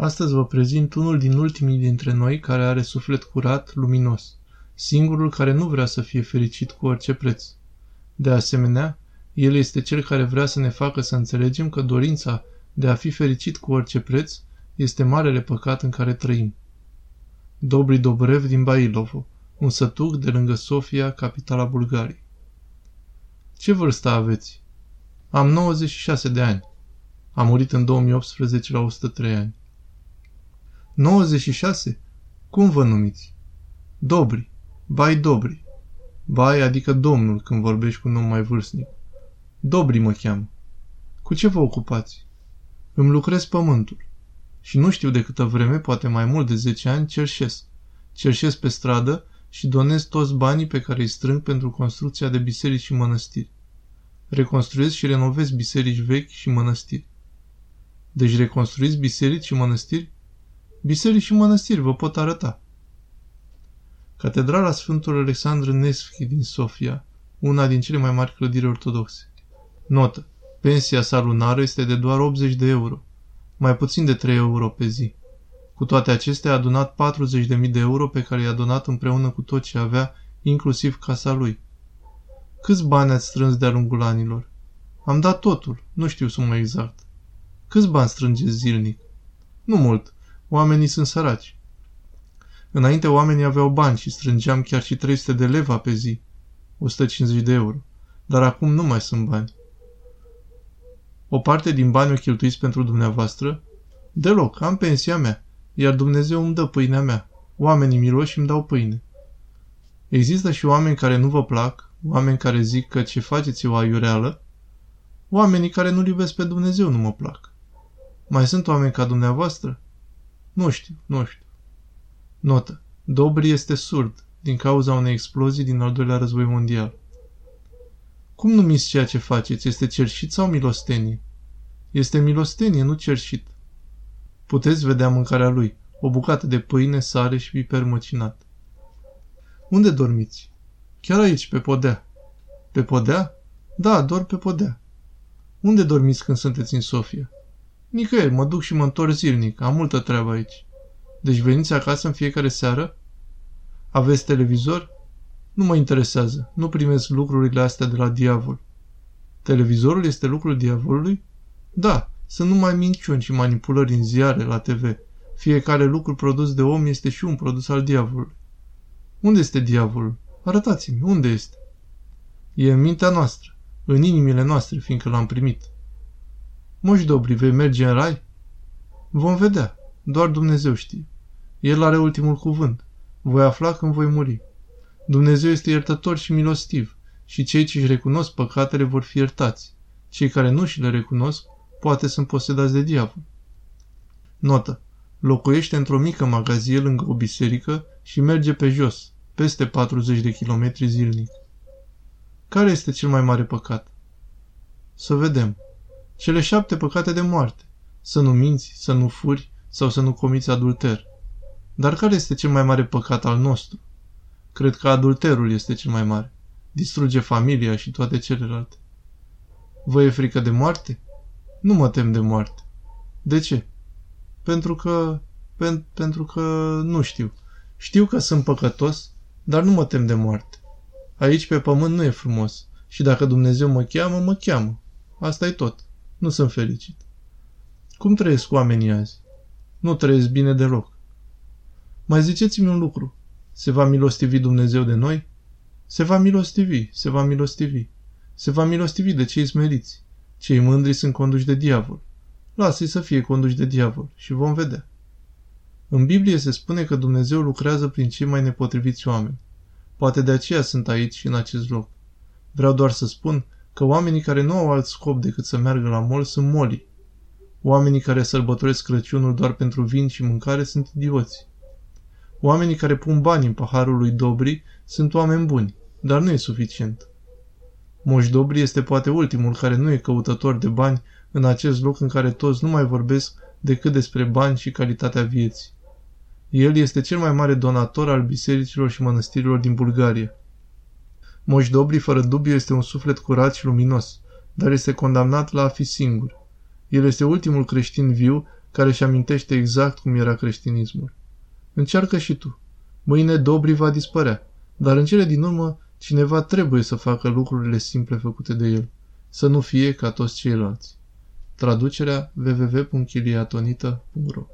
Astăzi vă prezint unul din ultimii dintre noi care are suflet curat, luminos, singurul care nu vrea să fie fericit cu orice preț. De asemenea, el este cel care vrea să ne facă să înțelegem că dorința de a fi fericit cu orice preț este marele păcat în care trăim. Dobri Dobrev din Bailovo, un sătuc de lângă Sofia, capitala Bulgariei. Ce vârstă aveți? Am 96 de ani. Am murit în 2018 la 103 ani. 96? Cum vă numiți? Dobri. Bai Dobri. Bai adică domnul când vorbești cu un om mai vârstnic. Dobri mă cheamă. Cu ce vă ocupați? Îmi lucrez pământul. Și nu știu de câtă vreme, poate mai mult de 10 ani, cerșesc. Cerșesc pe stradă și donez toți banii pe care îi strâng pentru construcția de biserici și mănăstiri. Reconstruiesc și renovez biserici vechi și mănăstiri. Deci reconstruiți biserici și mănăstiri? Biserici și mănăstiri vă pot arăta. Catedrala Sfântul Alexandru Nesfchi din Sofia, una din cele mai mari clădiri ortodoxe. Notă. Pensia sa lunară este de doar 80 de euro, mai puțin de 3 euro pe zi. Cu toate acestea a adunat 40.000 de euro pe care i-a donat împreună cu tot ce avea, inclusiv casa lui. Câți bani ați strâns de-a lungul anilor? Am dat totul, nu știu sumă exact. Câți bani strângeți zilnic? Nu mult, oamenii sunt săraci. Înainte oamenii aveau bani și strângeam chiar și 300 de leva pe zi, 150 de euro, dar acum nu mai sunt bani. O parte din bani o cheltuiți pentru dumneavoastră? Deloc, am pensia mea, iar Dumnezeu îmi dă pâinea mea. Oamenii miloși îmi dau pâine. Există și oameni care nu vă plac, oameni care zic că ce faceți e o aiureală, oamenii care nu-L iubesc pe Dumnezeu nu mă plac. Mai sunt oameni ca dumneavoastră? Nu știu, nu știu. Notă. Dobri este surd, din cauza unei explozii din al doilea război mondial. Cum numiți ceea ce faceți? Este cerșit sau milostenie? Este milostenie, nu cerșit. Puteți vedea mâncarea lui, o bucată de pâine, sare și piper măcinat. Unde dormiți? Chiar aici, pe podea. Pe podea? Da, dorm pe podea. Unde dormiți când sunteți în Sofia? Nicăieri, mă duc și mă întorc zilnic, am multă treabă aici. Deci veniți acasă în fiecare seară? Aveți televizor? Nu mă interesează, nu primesc lucrurile astea de la diavol. Televizorul este lucrul diavolului? Da, sunt numai minciuni și manipulări în ziare, la TV. Fiecare lucru produs de om este și un produs al diavolului. Unde este diavolul? Arătați-mi, unde este? E în mintea noastră, în inimile noastre, fiindcă l-am primit. Moși Dobri, vei merge în rai? Vom vedea, doar Dumnezeu știe. El are ultimul cuvânt. Voi afla când voi muri. Dumnezeu este iertător și milostiv și cei ce își recunosc păcatele vor fi iertați. Cei care nu și le recunosc, poate sunt posedați de diavol. Notă. Locuiește într-o mică magazie lângă o biserică și merge pe jos, peste 40 de kilometri zilnic. Care este cel mai mare păcat? Să vedem. Cele șapte păcate de moarte. Să nu minți, să nu furi sau să nu comiți adulter. Dar care este cel mai mare păcat al nostru? Cred că adulterul este cel mai mare. Distruge familia și toate celelalte. Vă e frică de moarte? Nu mă tem de moarte. De ce? Pentru că... Pen, pentru că nu știu. Știu că sunt păcătos, dar nu mă tem de moarte. Aici pe pământ nu e frumos și dacă Dumnezeu mă cheamă, mă cheamă. Asta e tot. Nu sunt fericit. Cum trăiesc oamenii azi? Nu trăiesc bine deloc. Mai ziceți-mi un lucru. Se va milostivi Dumnezeu de noi? Se va milostivi, se va milostivi. Se va milostivi de cei smeriți. Cei mândri sunt conduși de diavol. Lasă-i să fie conduși de diavol și vom vedea. În Biblie se spune că Dumnezeu lucrează prin cei mai nepotriviți oameni. Poate de aceea sunt aici și în acest loc. Vreau doar să spun că oamenii care nu au alt scop decât să meargă la mol sunt moli. Oamenii care sărbătoresc Crăciunul doar pentru vin și mâncare sunt idioți. Oamenii care pun bani în paharul lui Dobri sunt oameni buni, dar nu e suficient. Moș Dobri este poate ultimul care nu e căutător de bani în acest loc în care toți nu mai vorbesc decât despre bani și calitatea vieții. El este cel mai mare donator al bisericilor și mănăstirilor din Bulgaria. Moș Dobri, fără dubiu, este un suflet curat și luminos, dar este condamnat la a fi singur. El este ultimul creștin viu care își amintește exact cum era creștinismul. Încearcă și tu. Mâine Dobri va dispărea, dar în cele din urmă cineva trebuie să facă lucrurile simple făcute de el, să nu fie ca toți ceilalți. Traducerea www.chiliatonita.ro